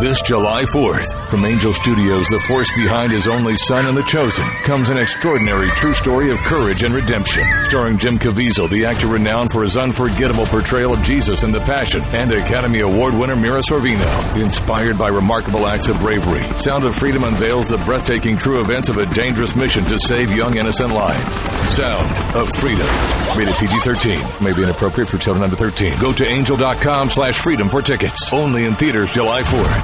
This July 4th, from Angel Studios, the force behind His Only Son and The Chosen, comes an extraordinary true story of courage and redemption. Starring Jim Caviezel, the actor renowned for his unforgettable portrayal of Jesus in The Passion, and Academy Award winner Mira Sorvino. Inspired by remarkable acts of bravery, Sound of Freedom unveils the breathtaking true events of a dangerous mission to save young innocent lives. Sound of Freedom. Rated PG-13. May be inappropriate for children under 13. Go to angel.com slash freedom for tickets. Only in theaters July 4th.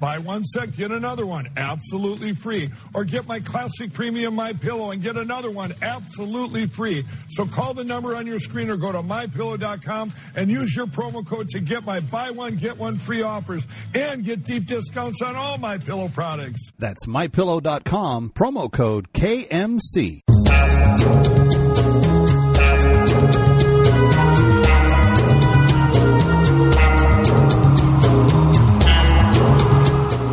Buy one set, get another one absolutely free. Or get my classic premium My Pillow and get another one absolutely free. So call the number on your screen or go to mypillow.com and use your promo code to get my buy one get one free offers and get deep discounts on all my pillow products. That's mypillow.com promo code KMC.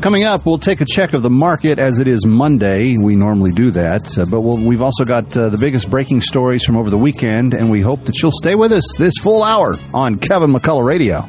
Coming up, we'll take a check of the market as it is Monday. We normally do that, uh, but we'll, we've also got uh, the biggest breaking stories from over the weekend, and we hope that you'll stay with us this full hour on Kevin McCullough Radio.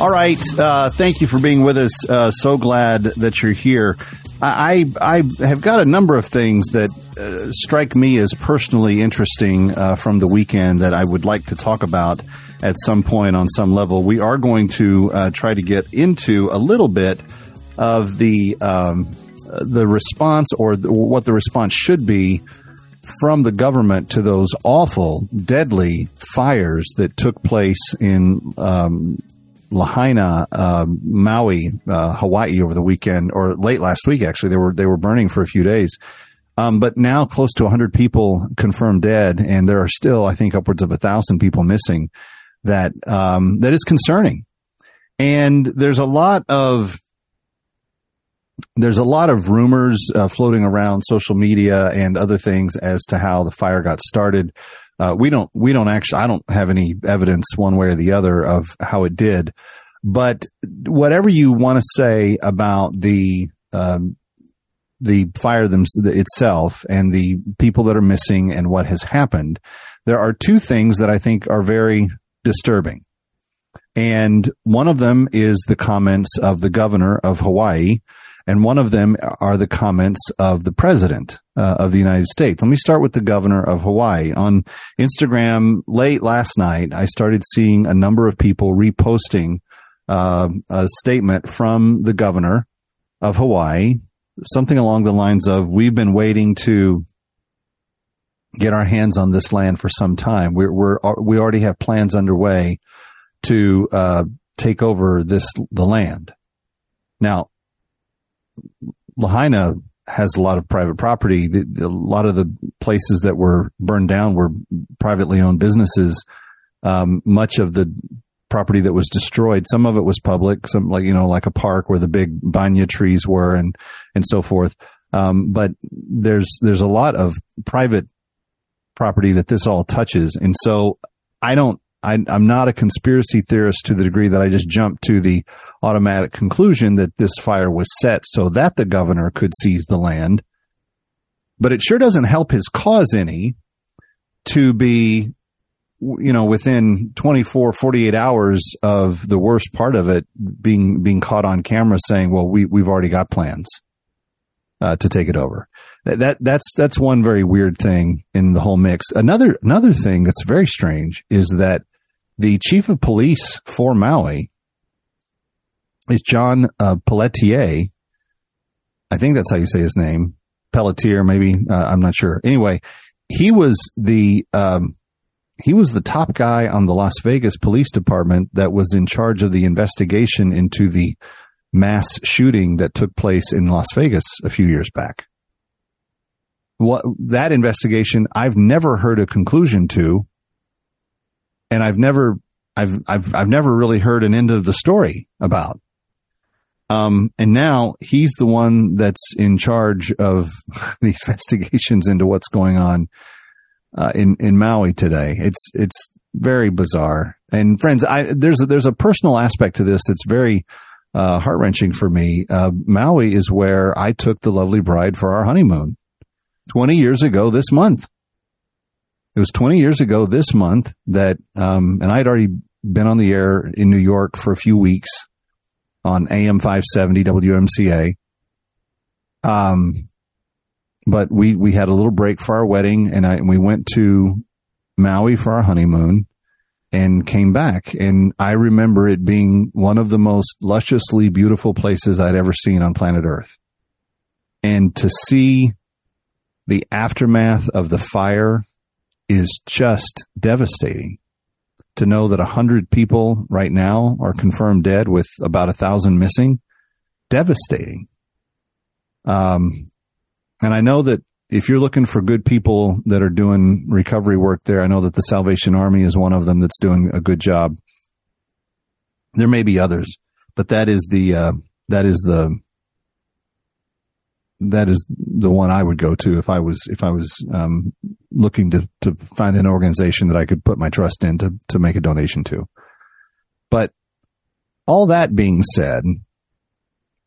All right. Uh, thank you for being with us. Uh, so glad that you're here. I, I, have got a number of things that uh, strike me as personally interesting uh, from the weekend that I would like to talk about at some point on some level. We are going to uh, try to get into a little bit of the um, the response or the, what the response should be from the government to those awful, deadly fires that took place in um, Lahaina, uh, Maui, uh, Hawaii over the weekend or late last week. Actually, they were they were burning for a few days. Um, but now close to 100 people confirmed dead, and there are still, I think, upwards of a thousand people missing. That um, that is concerning, and there's a lot of there's a lot of rumors uh, floating around social media and other things as to how the fire got started. Uh, we don't, we don't actually, I don't have any evidence one way or the other of how it did. But whatever you want to say about the, um, the fire them, itself and the people that are missing and what has happened, there are two things that I think are very disturbing. And one of them is the comments of the governor of Hawaii, and one of them are the comments of the president uh, of the United States. Let me start with the governor of Hawaii. On Instagram late last night, I started seeing a number of people reposting uh, a statement from the governor of Hawaii, something along the lines of, "We've been waiting to." Get our hands on this land for some time. We're, we're we already have plans underway to uh, take over this the land. Now, Lahaina has a lot of private property. The, the, a lot of the places that were burned down were privately owned businesses. Um, much of the property that was destroyed, some of it was public, some like you know, like a park where the big banyan trees were, and and so forth. Um, but there's there's a lot of private property that this all touches, and so I don't I, am not a conspiracy theorist to the degree that I just jumped to the automatic conclusion that this fire was set so that the governor could seize the land. But it sure doesn't help his cause any to be, you know, within 24, 48 hours of the worst part of it being, being caught on camera saying, well, we, we've already got plans. Uh, to take it over. That that's that's one very weird thing in the whole mix. Another another thing that's very strange is that the chief of police for Maui is John uh, Pelletier. I think that's how you say his name. Pelletier, maybe. Uh, I'm not sure. Anyway, he was the um, he was the top guy on the Las Vegas Police Department that was in charge of the investigation into the mass shooting that took place in Las Vegas a few years back. What that investigation, I've never heard a conclusion to and I've never, I've, I've, I've never really heard an end of the story about. Um, and now he's the one that's in charge of the investigations into what's going on uh, in in Maui today. It's it's very bizarre. And friends, I there's a, there's a personal aspect to this that's very uh, heart wrenching for me. Uh, Maui is where I took the lovely bride for our honeymoon 20 years ago this month. It was 20 years ago this month that, um, and I had already been on the air in New York for a few weeks on AM 570 WMCA. Um, but we, we had a little break for our wedding and I, and we went to Maui for our honeymoon and came back. And I remember it being one of the most lusciously beautiful places I'd ever seen on planet Earth. And to see the aftermath of the fire is just devastating to know that a hundred people right now are confirmed dead with about a thousand missing. Devastating. Um, and I know that if you're looking for good people that are doing recovery work there, I know that the Salvation Army is one of them that's doing a good job. There may be others, but that is the, uh, that is the, that is the one I would go to if I was if I was um, looking to to find an organization that I could put my trust in to to make a donation to. But all that being said,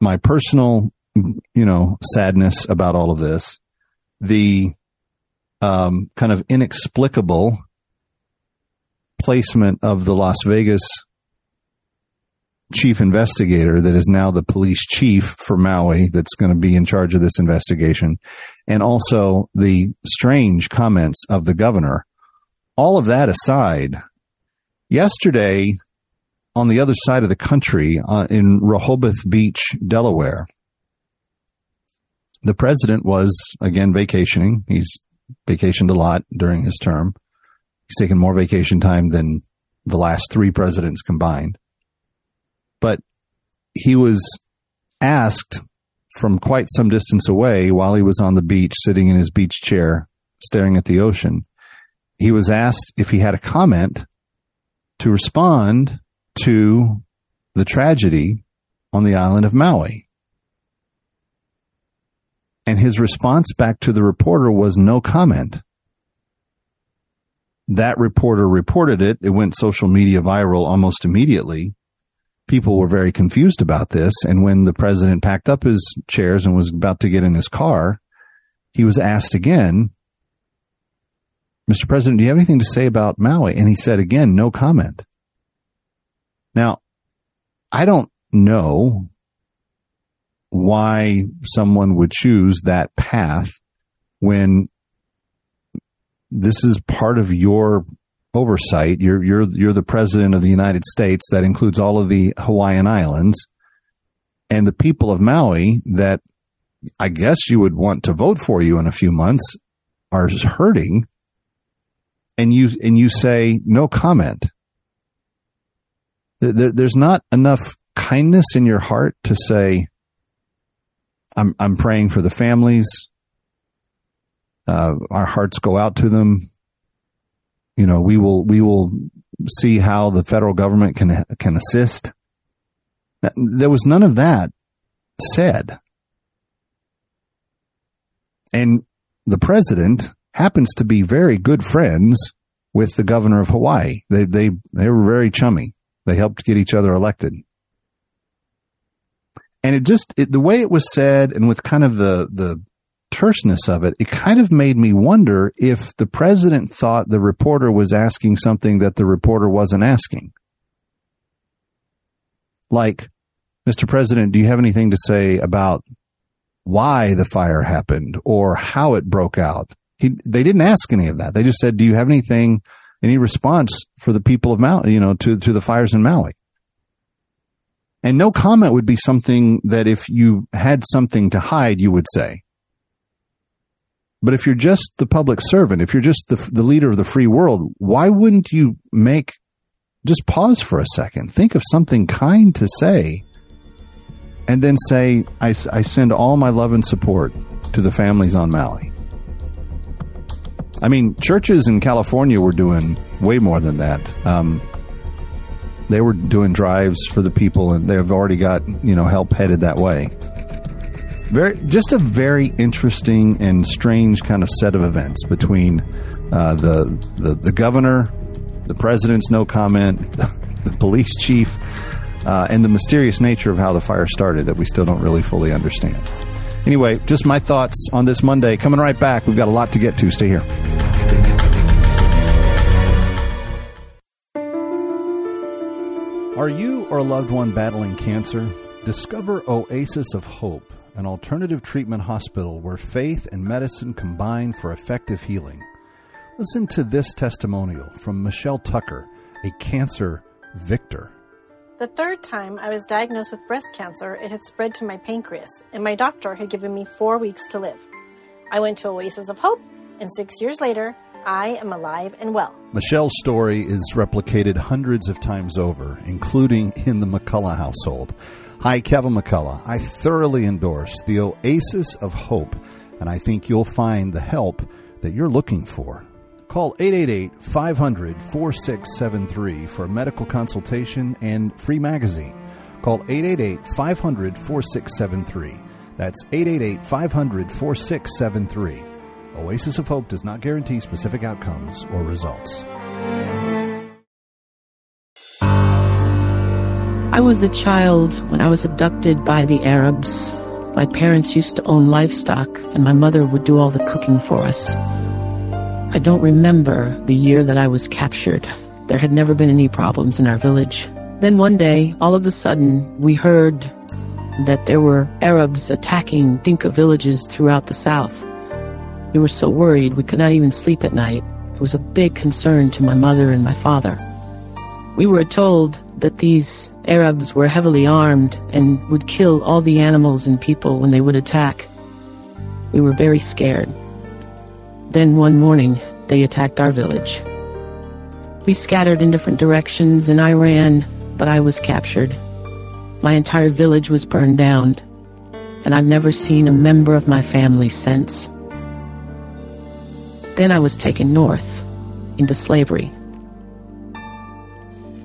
my personal you know sadness about all of this, the um, kind of inexplicable placement of the Las Vegas chief investigator that is now the police chief for Maui that's going to be in charge of this investigation, and also the strange comments of the governor. All of that aside, yesterday on the other side of the country uh, in Rehoboth Beach, Delaware, the president was again vacationing. He's vacationed a lot during his term. He's taken more vacation time than the last three presidents combined but he was asked from quite some distance away while he was on the beach, sitting in his beach chair, staring at the ocean. He was asked if he had a comment to respond to the tragedy on the island of Maui. And his response back to the reporter was no comment. That reporter reported it. It went social media viral almost immediately people were very confused about this. And when the president packed up his chairs and was about to get in his car, he was asked again, Mr. President, do you have anything to say about Maui? And he said again, no comment. Now, I don't know why someone would choose that path when this is part of your oversight. You're you're you're the president of the United States. That includes all of the Hawaiian Islands and the people of Maui that I guess you would want to vote for you in a few months are hurting. And you and you say no comment. There, there's not enough kindness in your heart to say, I'm, I'm praying for the families. Uh, our hearts go out to them. You know, we will, we will see how the federal government can, can assist. There was none of that said. And the president happens to be very good friends with the governor of Hawaii. They, they, they were very chummy. They helped get each other elected and it just it, the way it was said and with kind of the the terseness of it, it kind of made me wonder if the president thought the reporter was asking something that the reporter wasn't asking. Like, Mr. President, do you have anything to say about why the fire happened or how it broke out? He, they didn't ask any of that. They just said, do you have anything, any response for the people of Maui, you know, to, to the fires in Maui? And no comment would be something that if you had something to hide, you would say. But if you're just the public servant, if you're just the, the leader of the free world, why wouldn't you make, just pause for a second, think of something kind to say, and then say, I, I send all my love and support to the families on Maui. I mean, churches in California were doing way more than that. Um, they were doing drives for the people, and they've already got you know help headed that way. Very, just a very interesting and strange kind of set of events between uh, the, the the governor, the president's no comment, the police chief, uh, and the mysterious nature of how the fire started that we still don't really fully understand. Anyway, just my thoughts on this Monday. Coming right back. We've got a lot to get to. Stay here. Are you or a loved one battling cancer? Discover Oasis of Hope, an alternative treatment hospital where faith and medicine combine for effective healing. Listen to this testimonial from Michelle Tucker, a cancer victor. The third time I was diagnosed with breast cancer, it had spread to my pancreas, and my doctor had given me four weeks to live. I went to Oasis of Hope, and six years later, I am alive and well. Michelle's story is replicated hundreds of times over, including in the McCullough household. Hi, Kevin McCullough. I thoroughly endorse the Oasis of Hope, and I think you'll find the help that you're looking for. Call 888 500 4673 for a medical consultation and free magazine. Call 888 500 4673. That's 888 500 4673. Oasis of Hope does not guarantee specific outcomes or results. I was a child when I was abducted by the Arabs. My parents used to own livestock, and my mother would do all the cooking for us. I don't remember the year that I was captured. There had never been any problems in our village. Then one day, all of a sudden, we heard that there were Arabs attacking Dinka villages throughout the south. We were so worried we could not even sleep at night. It was a big concern to my mother and my father. We were told that these Arabs were heavily armed and would kill all the animals and people when they would attack. We were very scared. Then one morning, they attacked our village. We scattered in different directions and I ran, but I was captured. My entire village was burned down, and I've never seen a member of my family since. Then I was taken north, into slavery.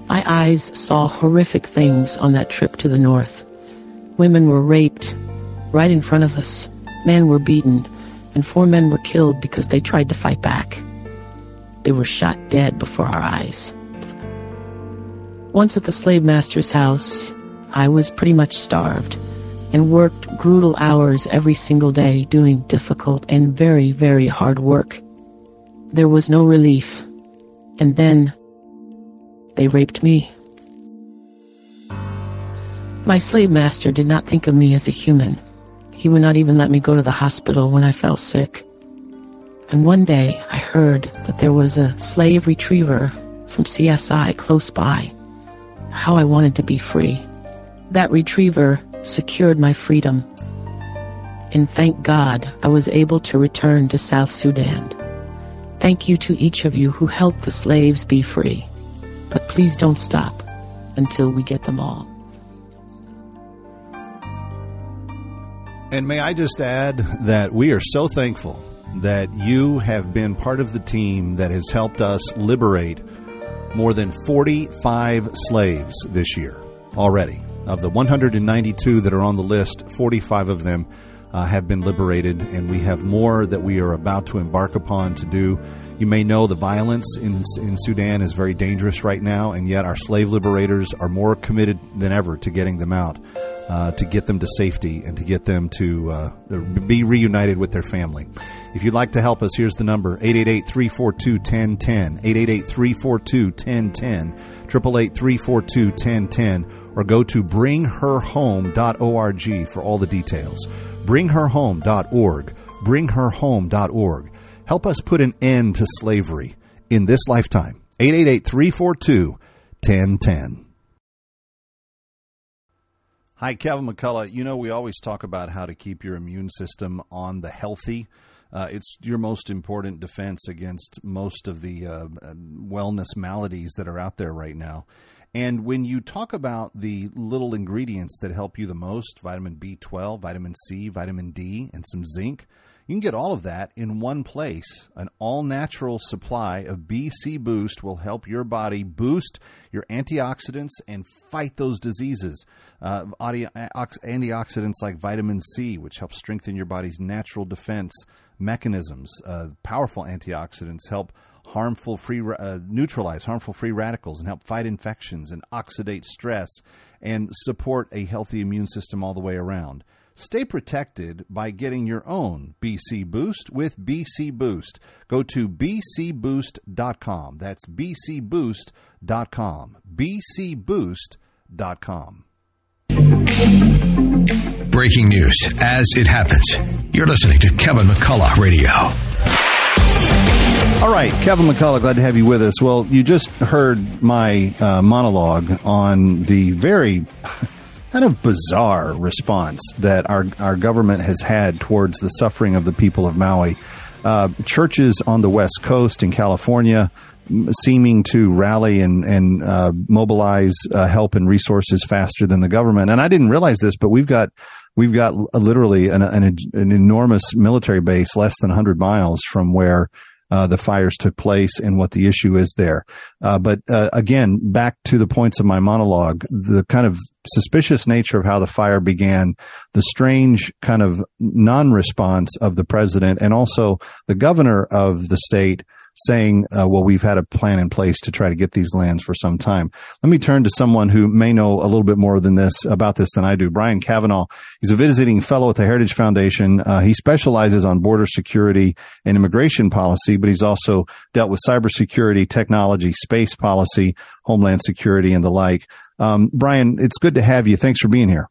My eyes saw horrific things on that trip to the north. Women were raped right in front of us. Men were beaten, and four men were killed because they tried to fight back. They were shot dead before our eyes. Once at the slave master's house, I was pretty much starved and worked brutal hours every single day doing difficult and very, very hard work. There was no relief. And then they raped me. My slave master did not think of me as a human. He would not even let me go to the hospital when I fell sick. And one day I heard that there was a slave retriever from CSI close by. How I wanted to be free. That retriever secured my freedom. And thank God I was able to return to South Sudan. Thank you to each of you who helped the slaves be free. But please don't stop until we get them all. And may I just add that we are so thankful that you have been part of the team that has helped us liberate more than 45 slaves this year already. Of the 192 that are on the list, 45 of them uh, have been liberated, and we have more that we are about to embark upon to do. You may know the violence in, in Sudan is very dangerous right now, and yet our slave liberators are more committed than ever to getting them out uh, to get them to safety and to get them to uh, be reunited with their family. If you'd like to help us, here's the number 888 342 1010, 888 342 1010, 888 342 1010, or go to bringherhome.org for all the details. Bringherhome.org, bringherhome.org. Help us put an end to slavery in this lifetime. 888 342 1010. Hi, Kevin McCullough. You know, we always talk about how to keep your immune system on the healthy. Uh, it's your most important defense against most of the uh, wellness maladies that are out there right now. And when you talk about the little ingredients that help you the most vitamin B12, vitamin C, vitamin D, and some zinc you can get all of that in one place. An all natural supply of BC Boost will help your body boost your antioxidants and fight those diseases. Uh, antioxidants like vitamin C, which helps strengthen your body's natural defense mechanisms. Uh, powerful antioxidants help harmful free uh, neutralize harmful free radicals and help fight infections and oxidate stress and support a healthy immune system all the way around. Stay protected by getting your own BC Boost with BC Boost. Go to bcboost.com. That's bcboost.com. bcboost.com. Breaking news as it happens. You're listening to Kevin McCullough Radio. All right, Kevin McCullough, glad to have you with us. Well, you just heard my uh, monologue on the very kind of bizarre response that our, our government has had towards the suffering of the people of Maui. Uh, churches on the West Coast in California seeming to rally and, and uh, mobilize uh, help and resources faster than the government. And I didn't realize this, but we've got we've got literally an, an, an enormous military base less than 100 miles from where uh, the fires took place and what the issue is there. Uh, but uh, again, back to the points of my monologue, the kind of suspicious nature of how the fire began, the strange kind of non-response of the president, and also the governor of the state saying, uh, well, we've had a plan in place to try to get these lands for some time. Let me turn to someone who may know a little bit more than this about this than I do. Brian Cavanaugh. He's a visiting fellow at the Heritage Foundation. Uh, he specializes on border security and immigration policy, but he's also dealt with cybersecurity, technology, space policy, homeland security, and the like. Um, Brian, it's good to have you. Thanks for being here.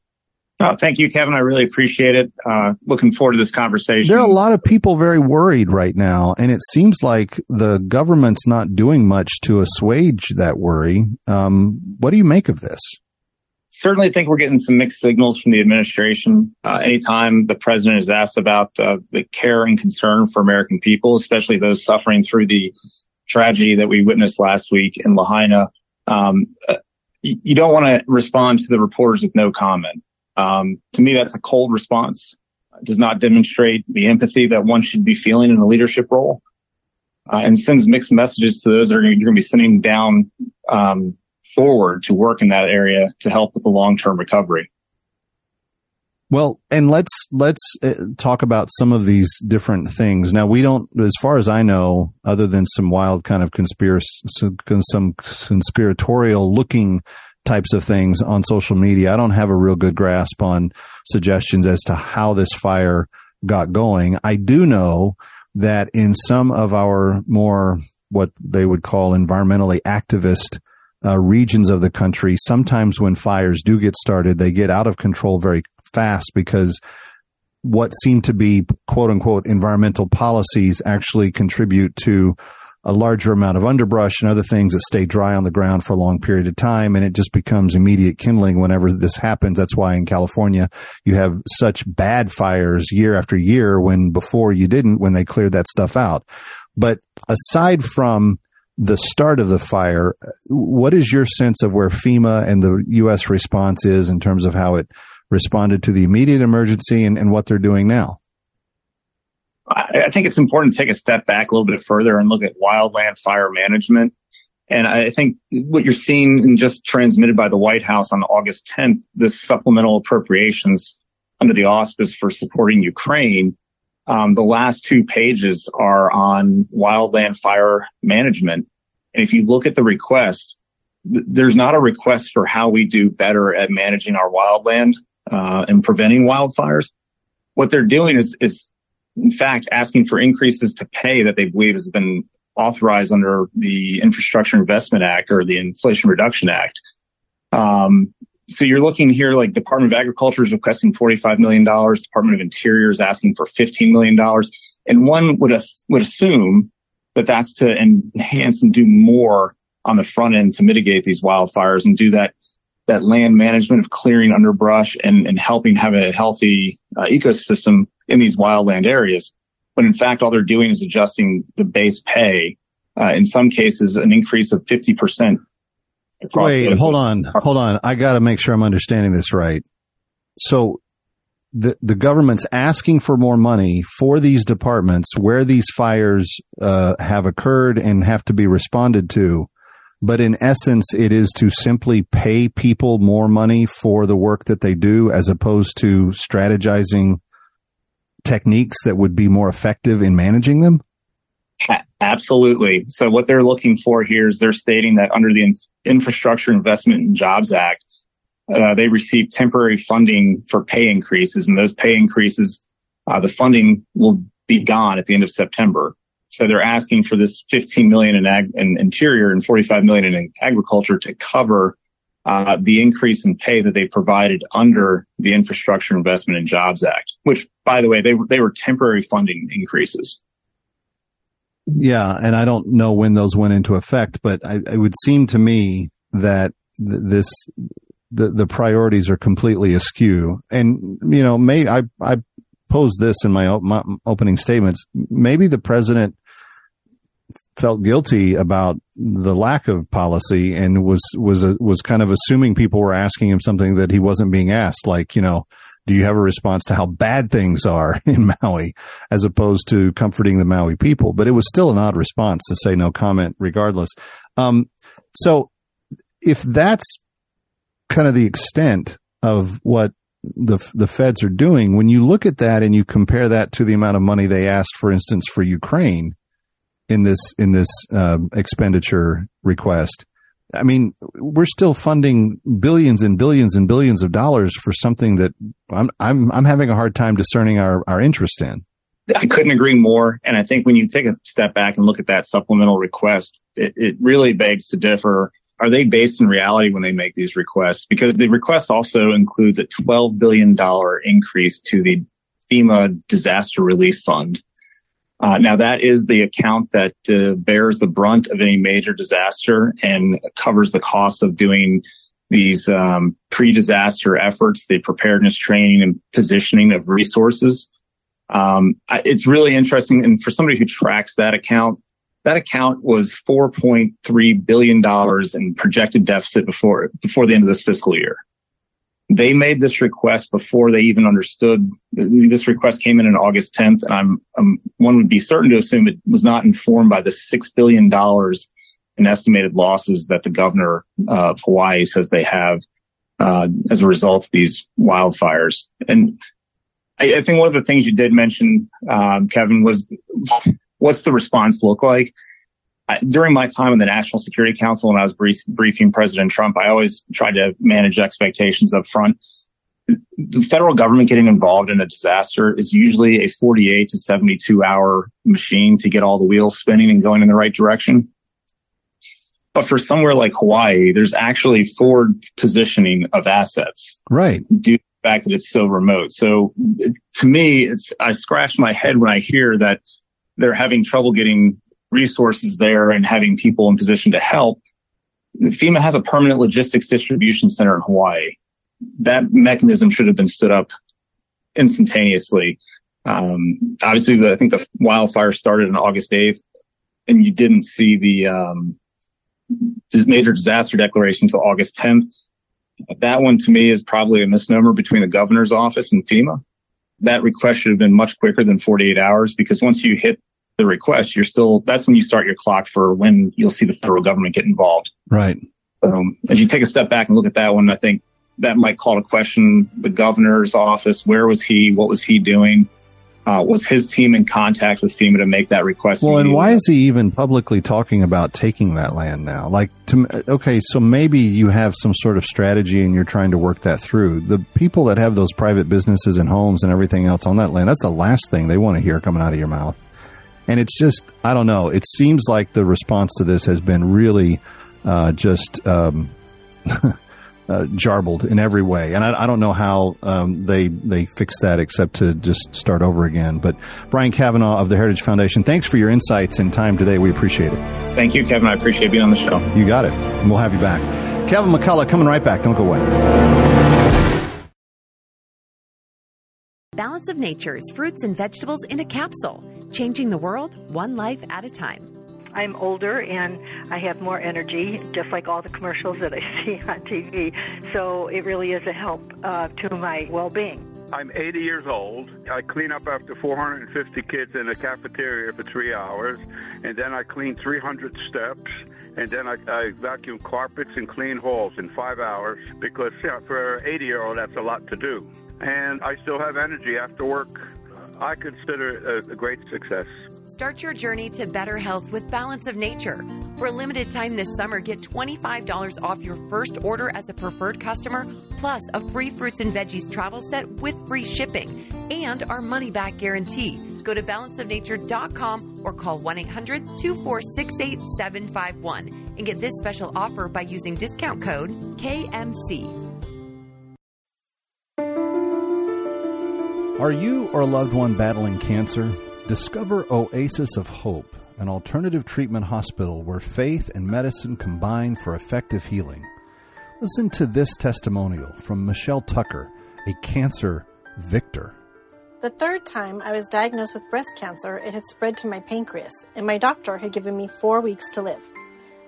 Oh, thank you, Kevin. I really appreciate it. Uh, looking forward to this conversation. There are a lot of people very worried right now, and it seems like the government's not doing much to assuage that worry. Um, what do you make of this? Certainly think we're getting some mixed signals from the administration. Uh, anytime the president is asked about uh, the care and concern for American people, especially those suffering through the tragedy that we witnessed last week in Lahaina, um, uh, you don't want to respond to the reporters with no comment. Um, to me, that's a cold response. It does not demonstrate the empathy that one should be feeling in a leadership role, uh, and sends mixed messages to those that are, going to be sending down um, forward to work in that area to help with the long term recovery. Well, and let's let's uh, talk about some of these different things. Now, we don't, as far as I know, other than some wild kind of conspiracy, some conspiratorial looking types of things on social media. I don't have a real good grasp on suggestions as to how this fire got going. I do know that in some of our more what they would call environmentally activist uh, regions of the country, sometimes when fires do get started, they get out of control very fast because what seem to be quote unquote environmental policies actually contribute to a larger amount of underbrush and other things that stay dry on the ground for a long period of time. And it just becomes immediate kindling whenever this happens. That's why in California, you have such bad fires year after year when before you didn't, when they cleared that stuff out. But aside from the start of the fire, what is your sense of where FEMA and the U.S. response is in terms of how it responded to the immediate emergency and, and what they're doing now? I think it's important to take a step back a little bit further and look at wildland fire management. And I think what you're seeing and just transmitted by the White House on August 10th, this supplemental appropriations under the auspice for supporting Ukraine. Um, the last two pages are on wildland fire management. And if you look at the request, th- there's not a request for how we do better at managing our wildland uh, and preventing wildfires. What they're doing is, is in fact, asking for increases to pay that they believe has been authorized under the Infrastructure Investment Act or the Inflation Reduction Act. Um, so you're looking here like Department of Agriculture is requesting $45 million. Department of Interior is asking for $15 million. And one would, would assume that that's to enhance and do more on the front end to mitigate these wildfires and do that, that land management of clearing underbrush and, and helping have a healthy uh, ecosystem in these wildland areas. But in fact, all they're doing is adjusting the base pay. Uh, in some cases, an increase of 50%. Wait, hold on, hold on. I got to make sure I'm understanding this right. So the, the government's asking for more money for these departments where these fires, uh, have occurred and have to be responded to. But in essence, it is to simply pay people more money for the work that they do as opposed to strategizing techniques that would be more effective in managing them? Absolutely. So what they're looking for here is they're stating that under the Infrastructure Investment and Jobs Act, uh, they received temporary funding for pay increases, and those pay increases, uh, the funding will be gone at the end of September. So they're asking for this 15 million in, ag- in interior and 45 million in agriculture to cover Uh, the increase in pay that they provided under the Infrastructure Investment and Jobs Act, which, by the way, they they were temporary funding increases. Yeah, and I don't know when those went into effect, but it would seem to me that th- this the the priorities are completely askew. And you know, may I I posed this in my, my opening statements. Maybe the president felt guilty about the lack of policy and was was a, was kind of assuming people were asking him something that he wasn't being asked like you know do you have a response to how bad things are in Maui as opposed to comforting the Maui people? But it was still an odd response to say no comment regardless. Um, so if that's kind of the extent of what the the feds are doing when you look at that and you compare that to the amount of money they asked for instance for Ukraine in this in this uh, expenditure request. I mean, we're still funding billions and billions and billions of dollars for something that I'm I'm I'm having a hard time discerning our our interest in. I couldn't agree more. And I think when you take a step back and look at that supplemental request, it, it really begs to differ. Are they based in reality when they make these requests? Because the request also includes a $12 billion increase to the FEMA disaster relief fund. Uh, now that is the account that uh, bears the brunt of any major disaster and covers the cost of doing these um, pre-disaster efforts, the preparedness training and positioning of resources. Um, it's really interesting, and for somebody who tracks that account, that account was 4.3 billion dollars in projected deficit before before the end of this fiscal year they made this request before they even understood this request came in on August 10th. And I'm, um, one would be certain to assume it was not informed by the $6 billion in estimated losses that the governor of Hawaii says they have, uh, as a result of these wildfires. And I, I, think one of the things you did mention, um, Kevin, was what's the response look like? I, during my time in the National Security Council when I was brief, briefing President Trump, I always tried to manage expectations up front. The federal government getting involved in a disaster is usually a 48 to 72 hour machine to get all the wheels spinning and going in the right direction. But for somewhere like Hawaii, there's actually forward positioning of assets. Right. Due to the fact that it's so remote. So to me, it's, I scratch my head when I hear that they're having trouble getting resources there and having people in position to help. FEMA has a permanent logistics distribution center in Hawaii. That mechanism should have been stood up instantaneously. Um, obviously, the, I think the wildfire started on August 8th, and you didn't see the um, major disaster declaration until August 10th. That one to me is probably a misnomer between the governor's office and FEMA. That request should have been much quicker than 48 hours because once you hit the request, you're still, that's when you start your clock for when you'll see the federal government get involved. Right. Um, as you take a step back and look at that one, I think that might call to question the governor's office. Where was he? What was he doing? Uh, was his team in contact with FEMA to make that request? Well, and why is he even publicly talking about taking that land now? Like, to, okay, so maybe you have some sort of strategy and you're trying to work that through. The people that have those private businesses and homes and everything else on that land, that's the last thing they want to hear coming out of your mouth. And it's just, I don't know. It seems like the response to this has been really uh, just um, uh, jarbled in every way. And I, I don't know how um, they they fix that except to just start over again. But Brian Cavanaugh of the Heritage Foundation, thanks for your insights and time today. We appreciate it. Thank you, Kevin. I appreciate being on the show. You got it. And we'll have you back. Kevin McCullough coming right back. Don't go away. Balance of Nature's fruits and vegetables in a capsule, changing the world one life at a time. I'm older and I have more energy, just like all the commercials that I see on TV. So it really is a help uh, to my well being. I'm 80 years old. I clean up after 450 kids in a cafeteria for three hours, and then I clean 300 steps, and then I, I vacuum carpets and clean halls in five hours because yeah, for an 80 year old, that's a lot to do. And I still have energy after work. I consider it a, a great success. Start your journey to better health with Balance of Nature. For a limited time this summer, get $25 off your first order as a preferred customer, plus a free fruits and veggies travel set with free shipping and our money back guarantee. Go to balanceofnature.com or call 1 800 246 8751 and get this special offer by using discount code KMC. Are you or a loved one battling cancer? Discover Oasis of Hope, an alternative treatment hospital where faith and medicine combine for effective healing. Listen to this testimonial from Michelle Tucker, a cancer victor. The third time I was diagnosed with breast cancer, it had spread to my pancreas, and my doctor had given me four weeks to live.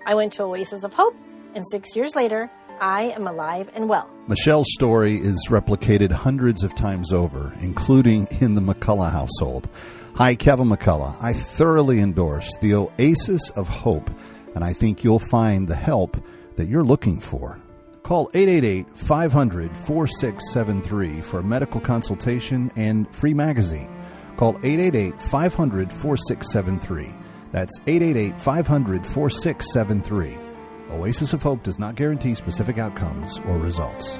I went to Oasis of Hope, and six years later, I am alive and well. Michelle's story is replicated hundreds of times over, including in the McCullough household. Hi, Kevin McCullough. I thoroughly endorse the Oasis of Hope, and I think you'll find the help that you're looking for. Call 888 500 4673 for a medical consultation and free magazine. Call 888 500 4673. That's 888 500 4673. Oasis of Hope does not guarantee specific outcomes or results.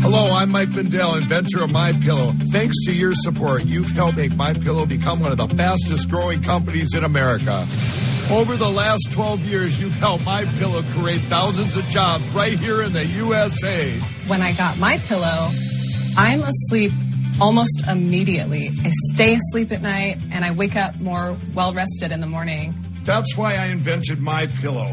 Hello, I'm Mike Lindell, inventor of My Pillow. Thanks to your support, you've helped make My Pillow become one of the fastest growing companies in America. Over the last 12 years, you've helped My Pillow create thousands of jobs right here in the USA. When I got my pillow, I'm asleep almost immediately. I stay asleep at night and I wake up more well rested in the morning. That's why I invented My Pillow.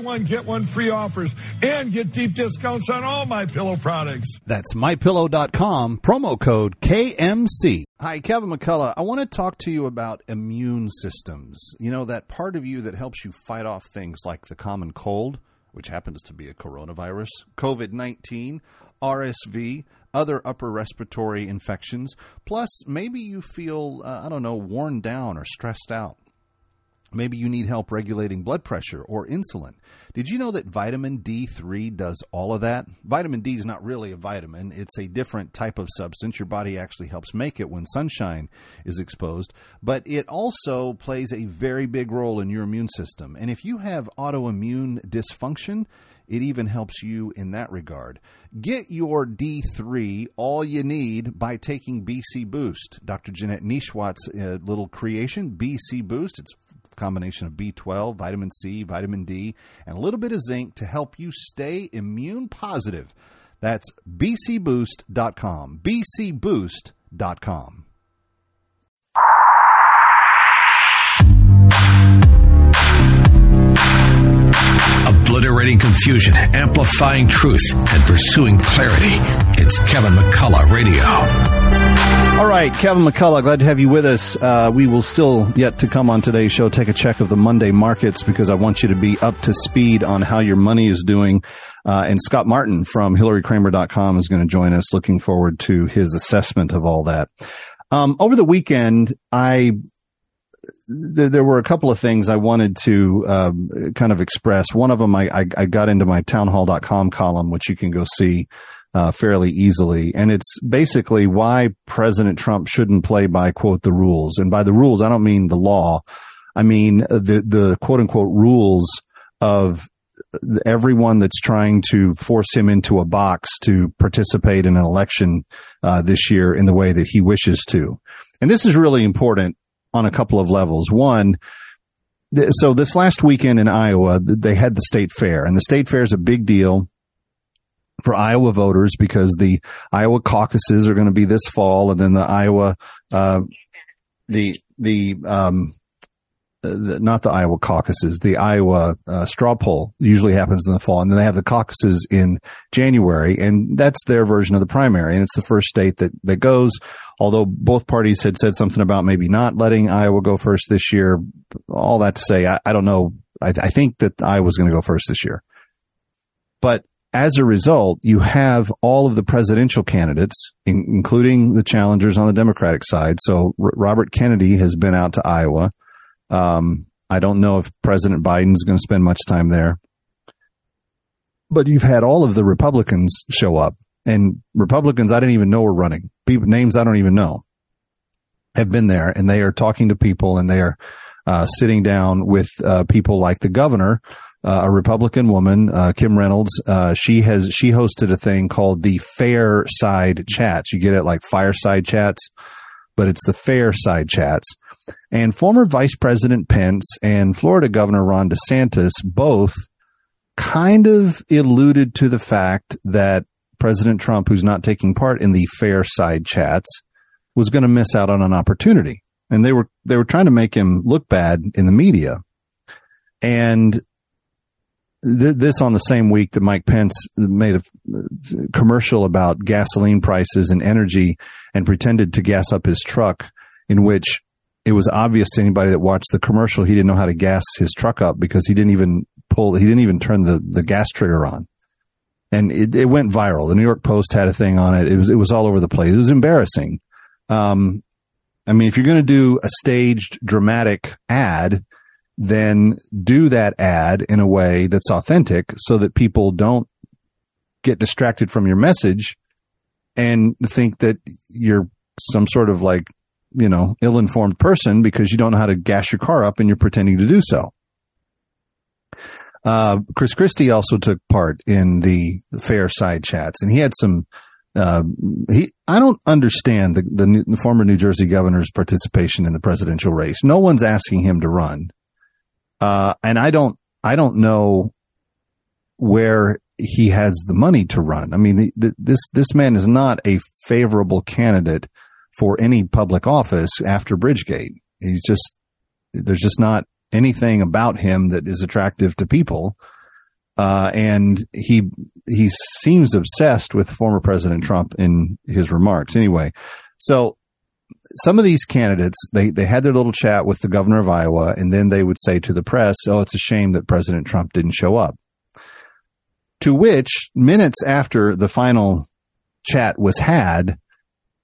one get one free offers and get deep discounts on all my pillow products. That's mypillow.com, promo code KMC. Hi, Kevin McCullough. I want to talk to you about immune systems. You know, that part of you that helps you fight off things like the common cold, which happens to be a coronavirus, COVID 19, RSV, other upper respiratory infections. Plus, maybe you feel, uh, I don't know, worn down or stressed out. Maybe you need help regulating blood pressure or insulin. Did you know that vitamin D3 does all of that? Vitamin D is not really a vitamin, it's a different type of substance. Your body actually helps make it when sunshine is exposed, but it also plays a very big role in your immune system. And if you have autoimmune dysfunction, it even helps you in that regard. Get your D3 all you need by taking BC Boost. Dr. Janette Nesheiwat's uh, little creation, BC Boost. It's combination of B12, vitamin C, vitamin D, and a little bit of zinc to help you stay immune positive. That's bcboost.com. bcboost.com. Obliterating confusion, amplifying truth, and pursuing clarity. It's Kevin McCullough Radio. All right, Kevin McCullough, glad to have you with us. Uh, we will still, yet to come on today's show, take a check of the Monday markets because I want you to be up to speed on how your money is doing. Uh, and Scott Martin from HillaryKramer.com is going to join us. Looking forward to his assessment of all that. Um, over the weekend, I there, there, were a couple of things I wanted to um, kind of express. One of them, I, I, I, got into my townhall.com column, which you can go see uh, fairly easily. And it's basically why President Trump shouldn't play by quote the rules. And by the rules, I don't mean the law. I mean the, the quote unquote rules of everyone that's trying to force him into a box to participate in an election uh, this year in the way that he wishes to. And this is really important on a couple of levels. One, so this last weekend in Iowa, they had the state fair, and the state fair is a big deal for Iowa voters because the Iowa caucuses are going to be this fall, and then the Iowa, uh, the the um, the, not the Iowa caucuses, the Iowa uh, straw poll usually happens in the fall, and then they have the caucuses in January, and that's their version of the primary, and it's the first state that that goes. Although both parties had said something about maybe not letting Iowa go first this year, all that to say, I, I don't know. I, I think that Iowa's going to go first this year, but as a result, you have all of the presidential candidates, in, including the challengers on the Democratic side. So R- Robert Kennedy has been out to Iowa. Um, I don't know if President Biden's going to spend much time there. But you've had all of the Republicans show up, and Republicans I didn't even know were running. People names I don't even know have been there, and they are talking to people, and they are uh, sitting down with uh, people like the governor, uh, a Republican woman, uh, Kim Reynolds. Uh, she has she hosted a thing called the Fair Side Chats. You get it like fireside chats, but it's the Fair Side Chats and former Vice President Pence and Florida Governor Ron DeSantis both kind of alluded to the fact that President Trump, who's not taking part in the fair side chats, was going to miss out on an opportunity. And they were, they were trying to make him look bad in the media. And th- this on the same week that Mike Pence made a commercial about gasoline prices and energy and pretended to gas up his truck in which it was obvious to anybody that watched the commercial he didn't know how to gas his truck up because he didn't even pull he didn't even turn the the gas trigger on. And it, it went viral. The new york post had a thing on it. It was it was all over the place. It was embarrassing. Um i mean if you're going to do a staged dramatic ad then do that ad in a way that's authentic so that people don't get distracted from your message and think that you're some sort of like you know, ill informed person because you don't know how to gas your car up and you're pretending to do so. Uh, Chris Christie also took part in the, fair side chats and he had some, uh, he, I don't understand the, the, the former New Jersey governor's participation in the presidential race. No one's asking him to run. Uh, and I don't, I don't know where he has the money to run. I mean, the, the, this, this man is not a favorable candidate for any public office after Bridgegate. He's just, there's just not anything about him that is attractive to people. Uh, and he, he seems obsessed with former President Trump in his remarks anyway. So some of these candidates, they, they had their little chat with the governor of Iowa, and then they would say to the press, Oh, it's a shame that President Trump didn't show up. To which, minutes after the final chat was had,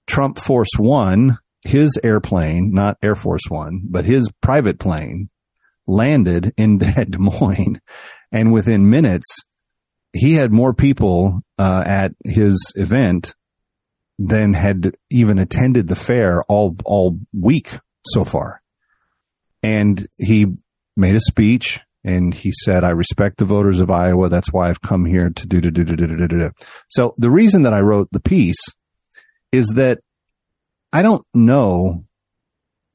Trump Force One, his airplane, not Air Force One, but his private plane, landed in Des Moines. And within minutes, he had more people uh, at his event than had even attended the fair all all week so far. And he made a speech and he said, I respect the voters of Iowa. That's why I've come here to do, do, do, do, do, do, do. So the reason that I wrote the piece is that I don't know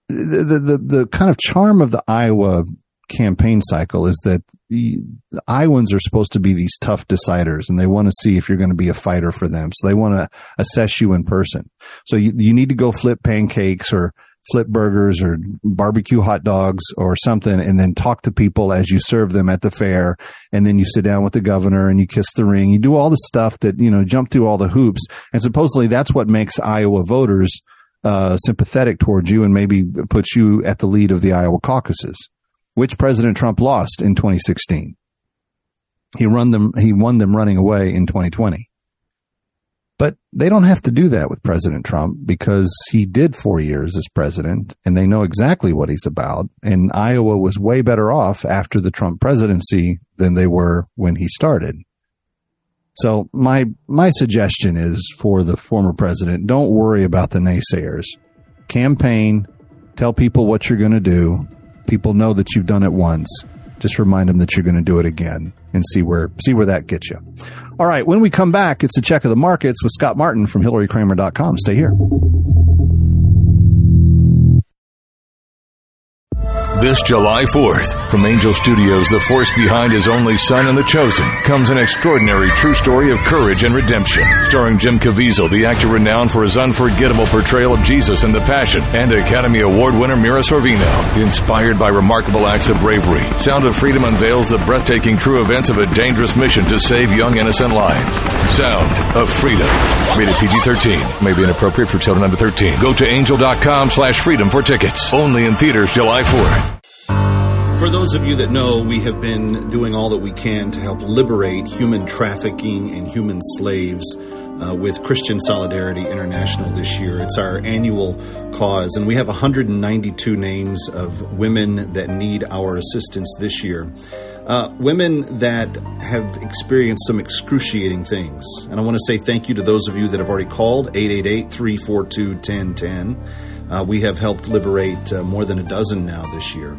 the, the, the, the kind of charm of the Iowa campaign cycle is that the, Iowans are supposed to be these tough deciders and they want to see if you're going to be a fighter for them. So they want to assess you in person. So you, you need to go flip pancakes or flip burgers or barbecue hot dogs or something and then talk to people as you serve them at the fair. And then you sit down with the governor and you kiss the ring. You do all the stuff that, you know, jump through all the hoops. And supposedly that's what makes Iowa voters uh, sympathetic towards you and maybe puts you at the lead of the Iowa caucuses, which President Trump lost in 2016. He run them, he won them running away in 2020. But they don't have to do that with President Trump because he did four years as president and they know exactly what he's about. And Iowa was way better off after the Trump presidency than they were when he started. So my, my suggestion is for the former president, don't worry about the naysayers. Campaign, tell people what you're going to do. People know that you've done it once. Just remind them that you're going to do it again and see where, see where that gets you. All right. When we come back, it's a check of the markets with Scott Martin from HillaryKramer.com. Stay here. This July 4th, from Angel Studios, the force behind his only son and the chosen, comes an extraordinary true story of courage and redemption. Starring Jim Caviezel, the actor renowned for his unforgettable portrayal of Jesus in The Passion, and Academy Award winner Mira Sorvino. Inspired by remarkable acts of bravery, Sound of Freedom unveils the breathtaking true events of a dangerous mission to save young innocent lives. Sound of Freedom. Rated PG-13. May be inappropriate for children under 13. Go to angel.com slash freedom for tickets. Only in theaters July 4th. For those of you that know, we have been doing all that we can to help liberate human trafficking and human slaves uh, with Christian Solidarity International this year. It's our annual cause, and we have 192 names of women that need our assistance this year. Uh, women that have experienced some excruciating things. And I want to say thank you to those of you that have already called 888 342 1010. Uh, we have helped liberate uh, more than a dozen now this year.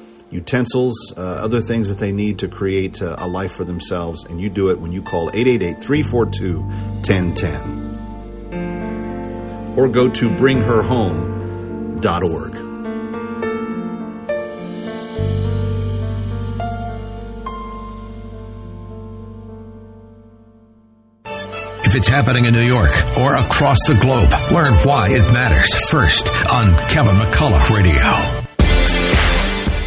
utensils, uh, other things that they need to create uh, a life for themselves. And you do it when you call 888 342 1010. Or go to bringherhome.org. If it's happening in New York or across the globe, learn why it matters first on Kevin McCullough Radio.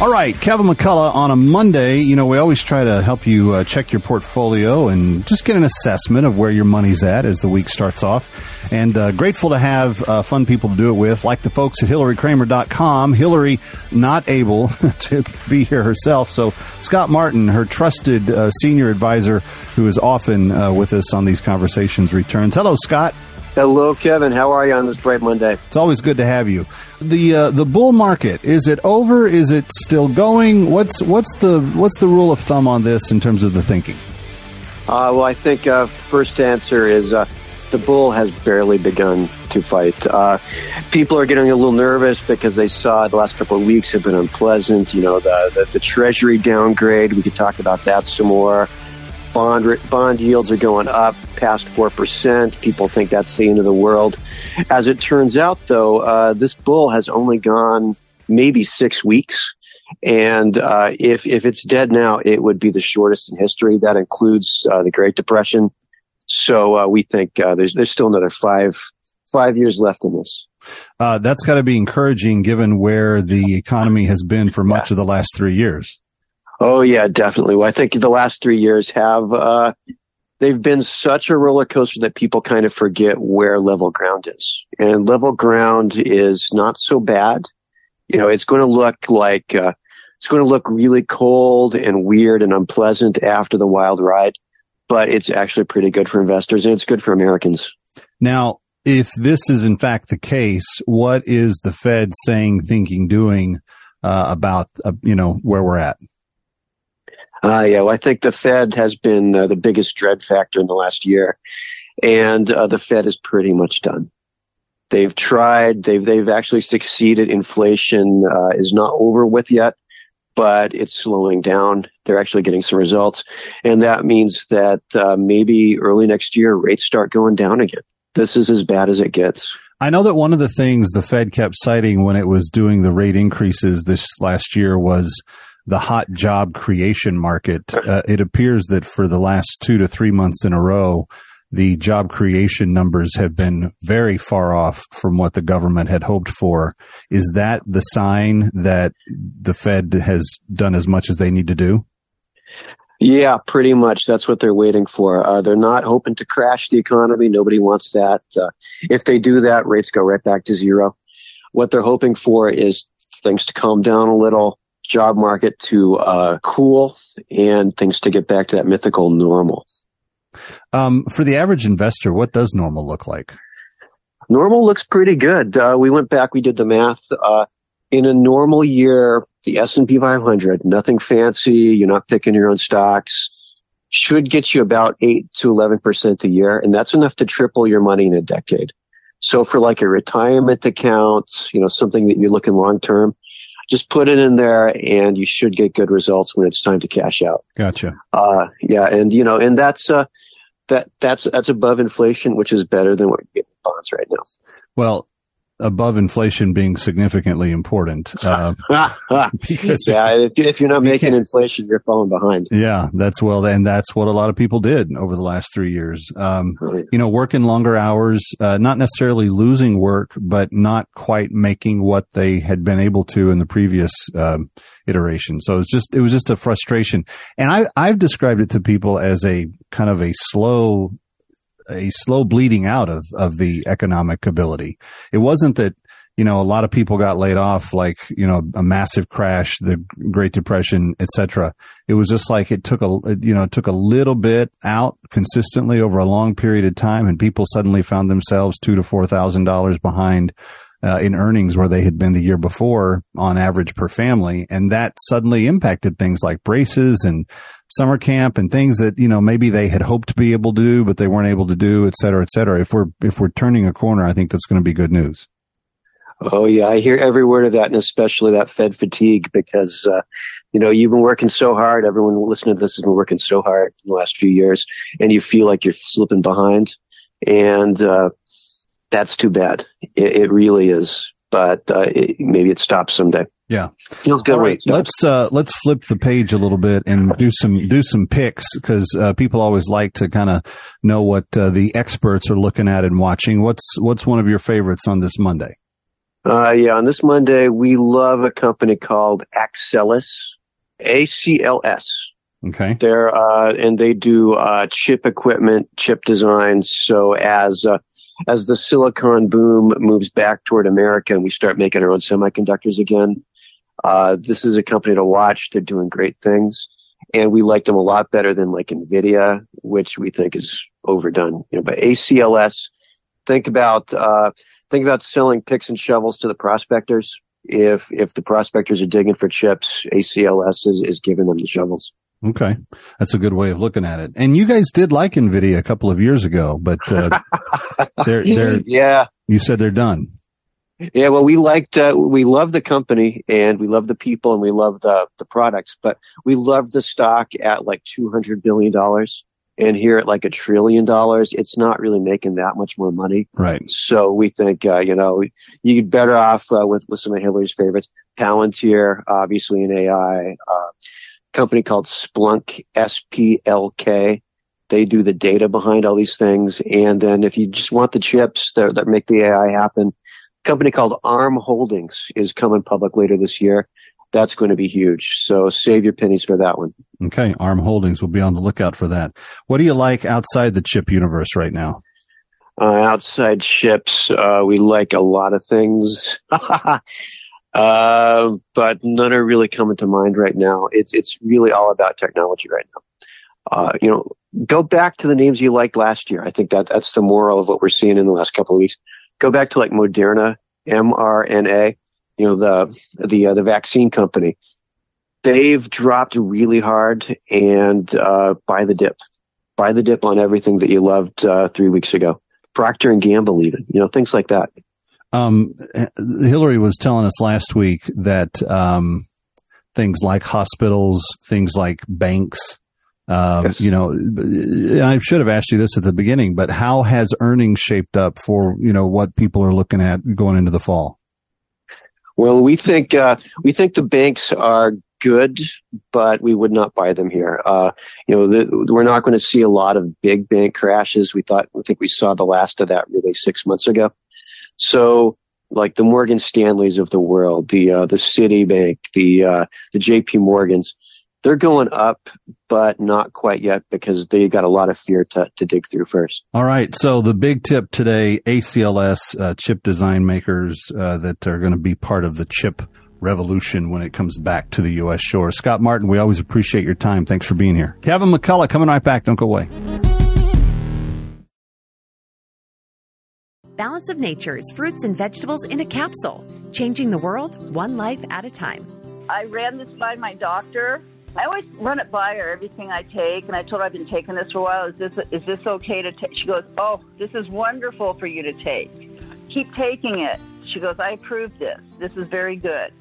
All right, Kevin McCullough on a Monday. You know, we always try to help you uh, check your portfolio and just get an assessment of where your money's at as the week starts off. And uh, grateful to have uh, fun people to do it with, like the folks at HillaryKramer.com. Hillary not able to be here herself, so Scott Martin, her trusted uh, senior advisor, who is often uh, with us on these conversations, returns. Hello, Scott. Hello, Kevin. How are you on this bright Monday? It's always good to have you. The uh, the bull market is it over? Is it still going? What's what's the what's the rule of thumb on this in terms of the thinking? Uh, well, I think uh, first answer is uh, the bull has barely begun to fight. Uh, people are getting a little nervous because they saw the last couple of weeks have been unpleasant. You know, the the, the Treasury downgrade. We could talk about that some more bond bond yields are going up past four percent. People think that's the end of the world. As it turns out, though, uh, this bull has only gone maybe six weeks, and uh, if if it's dead now, it would be the shortest in history. That includes uh, the Great Depression. So uh, we think uh, there's there's still another five five years left in this. Uh, that's got to be encouraging, given where the economy has been for much yeah. of the last three years. Oh yeah, definitely. Well, I think the last three years have uh, they've been such a roller coaster that people kind of forget where level ground is. And level ground is not so bad. You know, it's going to look like uh, it's going to look really cold and weird and unpleasant after the wild ride, but it's actually pretty good for investors and it's good for Americans. Now, if this is in fact the case, what is the Fed saying, thinking, doing uh, about uh, you know where we're at? Uh, yeah, well, I think the Fed has been uh, the biggest dread factor in the last year, and uh, the Fed is pretty much done. They've tried. They've they've actually succeeded. Inflation uh, is not over with yet, but it's slowing down. They're actually getting some results, and that means that uh, maybe early next year rates start going down again. This is as bad as it gets. I know that one of the things the Fed kept citing when it was doing the rate increases this last year was the hot job creation market. Uh, it appears that for the last two to three months in a row, the job creation numbers have been very far off from what the government had hoped for. Is that the sign that the Fed has done as much as they need to do? Yeah, pretty much. That's what they're waiting for. Uh, they're not hoping to crash the economy. Nobody wants that. Uh, if they do that, rates go right back to zero. What they're hoping for is things to calm down a little, job market to uh, cool and things to get back to that mythical normal. Um, for the average investor, what does normal look like? Normal looks pretty good. Uh, we went back, we did the math. Uh, in a normal year, the S&P 500, nothing fancy, you're not picking your own stocks, should get you about 8 to 11% a year, and that's enough to triple your money in a decade. So for like a retirement account, you know, something that you're looking long term, just put it in there and you should get good results when it's time to cash out. Gotcha. Uh, yeah. And, you know, and that's, uh, that, that's, that's above inflation, which is better than what you get in bonds right now. Well, above inflation being significantly important. Uh, because yeah, if, if, you're not making inflation, you're falling behind. Yeah, that's well, and that's what a lot of people did over the last three years. Um, right. You know, working longer hours, uh, not necessarily losing work, but not quite making what they had been able to in the previous um, iteration. So it's just it was just a frustration, and I I've described it to people as a kind of a slow a slow bleeding out of, of the economic ability. It wasn't that, you know, a lot of people got laid off, like, you know, a massive crash, the Great Depression, et cetera. It was just like it took a, you know, it took a little bit out consistently over a long period of time and people suddenly found themselves two to four thousand dollars behind uh, in earnings where they had been the year before on average per family. And that suddenly impacted things like braces and summer camp and things that, you know, maybe they had hoped to be able to do, but they weren't able to do, et cetera, et cetera. If we're, if we're turning a corner, I think that's going to be good news. Oh yeah, I hear every word of that, and especially that Fed fatigue because uh, you know you've been working so hard. Everyone listening to this has been working so hard in the last few years, and you feel like you're slipping behind, and uh, that's too bad. It, it really is. But uh, it, maybe it stops someday. Yeah, feels good. All right, let's uh, let's flip the page a little bit and do some do some picks because uh, people always like to kind of know what uh, the experts are looking at and watching. What's what's one of your favorites on this Monday? Uh, yeah, on this Monday, we love a company called Axcelis, A-C-L-S. Okay. They're, uh, and they do, uh, chip equipment, chip designs. So as, uh, as the silicon boom moves back toward America and we start making our own semiconductors again, uh, this is a company to watch. They're doing great things. And we like them a lot better than like NVIDIA, which we think is overdone. You know, but ACLS, think about, uh, think about selling picks and shovels to the prospectors. If if the prospectors are digging for chips, ACLS is, is giving them the shovels. Okay, that's a good way of looking at it. And you guys did like Nvidia a couple of years ago, but uh, they're they're yeah. You said they're done. Yeah, well, we liked, uh, we love the company and we love the people and we love the, the products, but we love the stock at like $200 billion and here at like a trillion dollars, it's not really making that much more money. Right. So we think, uh, you know, you get better off uh, with, with some of Hillary's favorites. Palantir, obviously in AI, uh, company called Splunk, S-P-L-K. They do the data behind all these things. And then if you just want the chips that, that make the AI happen, company called ARM Holdings is coming public later this year that's going to be huge. So save your pennies for that one. Okay. ARM Holdings will be on the lookout for that. What do you like outside the chip universe right now? Uh, outside chips, uh, we like a lot of things. uh, but none are really coming to mind right now. It's, it's really all about technology right now. Uh, you know, go back to the names you liked last year. I think that that's the moral of what we're seeing in the last couple of weeks. Go back to like Moderna, mRNA you know, the, the, uh, the vaccine company, they've dropped really hard and, uh, buy the dip, buy the dip on everything that you loved, uh, three weeks ago. Procter and Gamble even, you know, things like that. Um, Hillary was telling us last week that, um, things like hospitals, things like banks, uh, yes. you know, I should have asked you this at the beginning, but how has earnings shaped up for, you know, what people are looking at going into the fall? Well, we think uh, we think the banks are good, but we would not buy them here. Uh, you know, the, we're not going to see a lot of big bank crashes. We thought, I think we saw the last of that really six months ago. So, like the Morgan Stanleys of the world, the uh, the Citibank, the uh, the J.P. Morgans, they're going up, but not quite yet because they got a lot of fear to, to dig through first. All right. So the big tip today, ACLS, uh, chip design makers uh, that are going to be part of the chip revolution when it comes back to the U.S. shore. Scott Martin, we always appreciate your time. Thanks for being here. Kevin McCullough coming right back. Don't go away. Balance of Nature's fruits and vegetables in a capsule, changing the world one life at a time. I ran this by my doctor I always run it by her everything I take, and I told her I've been taking this for a while. Is this is this okay to take? She goes, "Oh, this is wonderful for you to take. Keep taking it." She goes, "I approve this. This is very good."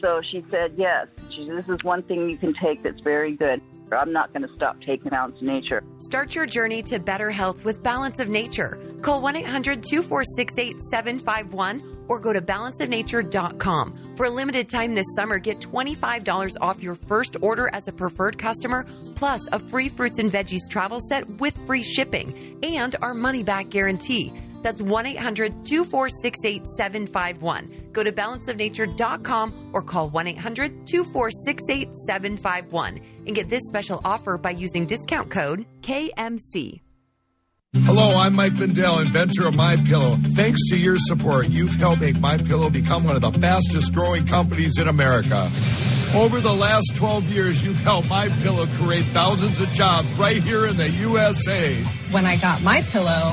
So she said, "Yes, she, this is one thing you can take that's very good." I'm not going to stop taking of Nature. Start your journey to better health with Balance of Nature. Call 1 800 246 8751 or go to balanceofnature.com. For a limited time this summer, get $25 off your first order as a preferred customer, plus a free fruits and veggies travel set with free shipping and our money back guarantee. That's 1 800 246 8751. Go to balanceofnature.com or call 1 800 246 8751 and get this special offer by using discount code KMC. Hello, I'm Mike Lindell, inventor of My Pillow. Thanks to your support, you've helped make My Pillow become one of the fastest growing companies in America. Over the last 12 years, you've helped My Pillow create thousands of jobs right here in the USA. When I got my pillow,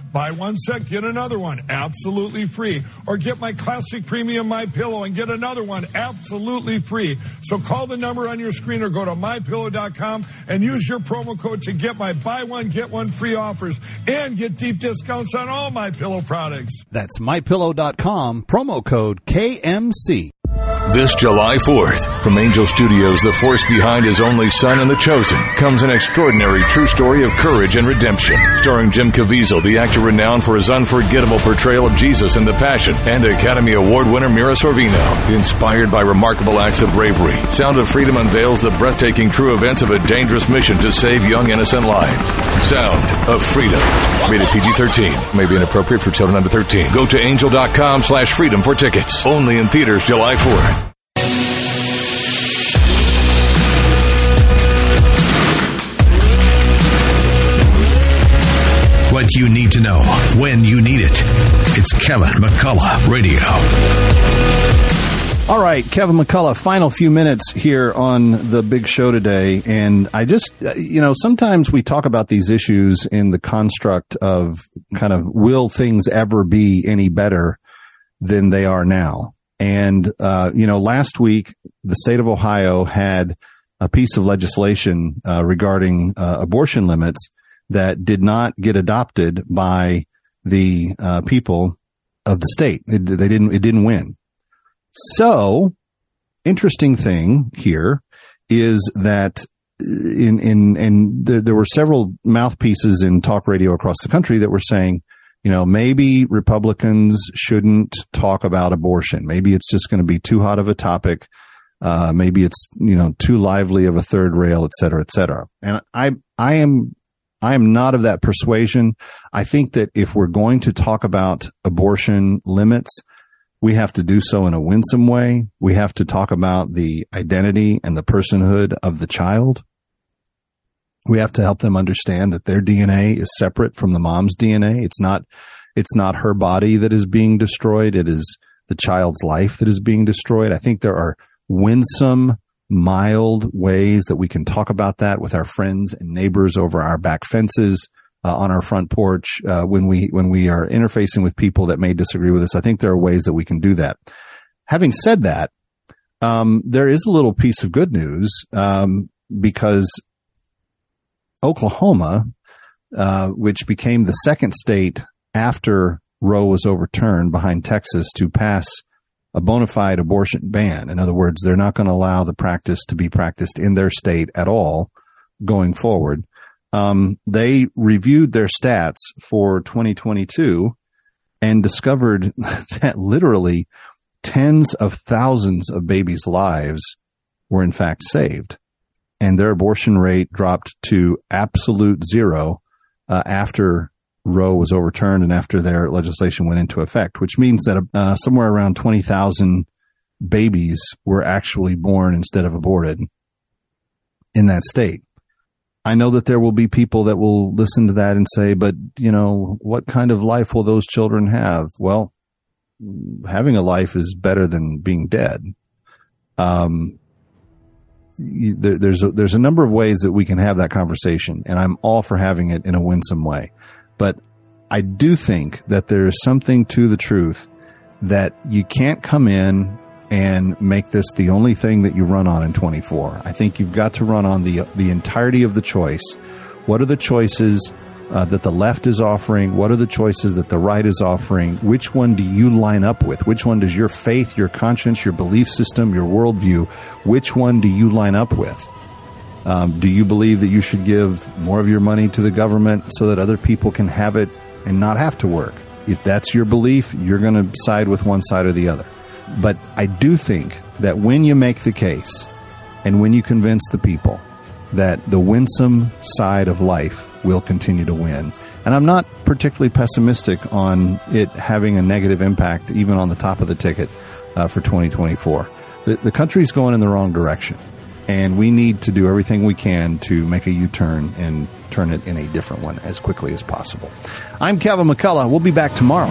Buy one set, get another one absolutely free, or get my classic premium My Pillow and get another one absolutely free. So call the number on your screen or go to mypillow.com and use your promo code to get my buy one get one free offers and get deep discounts on all my pillow products. That's mypillow.com, promo code KMC. This July 4th, from Angel Studios, the force behind his only son and the chosen, comes an extraordinary true story of courage and redemption. Starring Jim Caviezel, the actor renowned for his unforgettable portrayal of Jesus in The Passion, and Academy Award winner Mira Sorvino. Inspired by remarkable acts of bravery, Sound of Freedom unveils the breathtaking true events of a dangerous mission to save young innocent lives. Sound of Freedom. Rated PG-13. May be inappropriate for children under 13. Go to angel.com slash freedom for tickets. Only in theaters July 4th. You need to know when you need it. It's Kevin McCullough Radio. All right, Kevin McCullough, final few minutes here on the big show today. And I just, uh, you know, sometimes we talk about these issues in the construct of kind of will things ever be any better than they are now? And, uh, you know, last week, the state of Ohio had a piece of legislation uh, regarding uh, abortion limits that did not get adopted by the uh, people of the state. It, they didn't. It didn't win. So, interesting thing here is that in in and there, there were several mouthpieces in talk radio across the country that were saying, you know, maybe Republicans shouldn't talk about abortion. Maybe it's just going to be too hot of a topic. Uh, maybe it's you know too lively of a third rail, et cetera, et cetera. And I I am I am not of that persuasion. I think that if we're going to talk about abortion limits, we have to do so in a winsome way. We have to talk about the identity and the personhood of the child. We have to help them understand that their DNA is separate from the mom's DNA. It's not, it's not her body that is being destroyed. It is the child's life that is being destroyed. I think there are winsome, mild ways that we can talk about that with our friends and neighbors over our back fences, uh, on our front porch, uh, when we, when we are interfacing with people that may disagree with us. I think there are ways that we can do that. Having said that, um, there is a little piece of good news, um, because Oklahoma, uh, which became the second state after Roe was overturned behind Texas to pass a bona fide abortion ban. In other words, they're not going to allow the practice to be practiced in their state at all going forward. Um, they reviewed their stats for 2022 and discovered that literally tens of thousands of babies' lives were in fact saved. And their abortion rate dropped to absolute zero uh, after Roe was overturned and after their legislation went into effect, which means that uh, somewhere around 20,000 babies were actually born instead of aborted in that state. I know that there will be people that will listen to that and say, but you know, what kind of life will those children have? Well, having a life is better than being dead. Um, you, there, there's a, there's a number of ways that we can have that conversation, and I'm all for having it in a winsome way. But I do think that there is something to the truth that you can't come in and make this the only thing that you run on in 24. I think you've got to run on the the entirety of the choice. What are the choices uh, that the left is offering? What are the choices that the right is offering? Which one do you line up with? Which one does your faith, your conscience, your belief system, your worldview? Which one do you line up with? Um, do you believe that you should give more of your money to the government so that other people can have it and not have to work? if that's your belief, you're going to side with one side or the other. But I do think that when you make the case and when you convince the people that the winsome side of life will continue to win, and I'm not particularly pessimistic on it having a negative impact even on the top of the ticket uh, for 2024. The, the country's going in the wrong direction, and we need to do everything we can to make a U turn and turn it in a different one as quickly as possible. I'm Kevin McCullough. We'll be back tomorrow.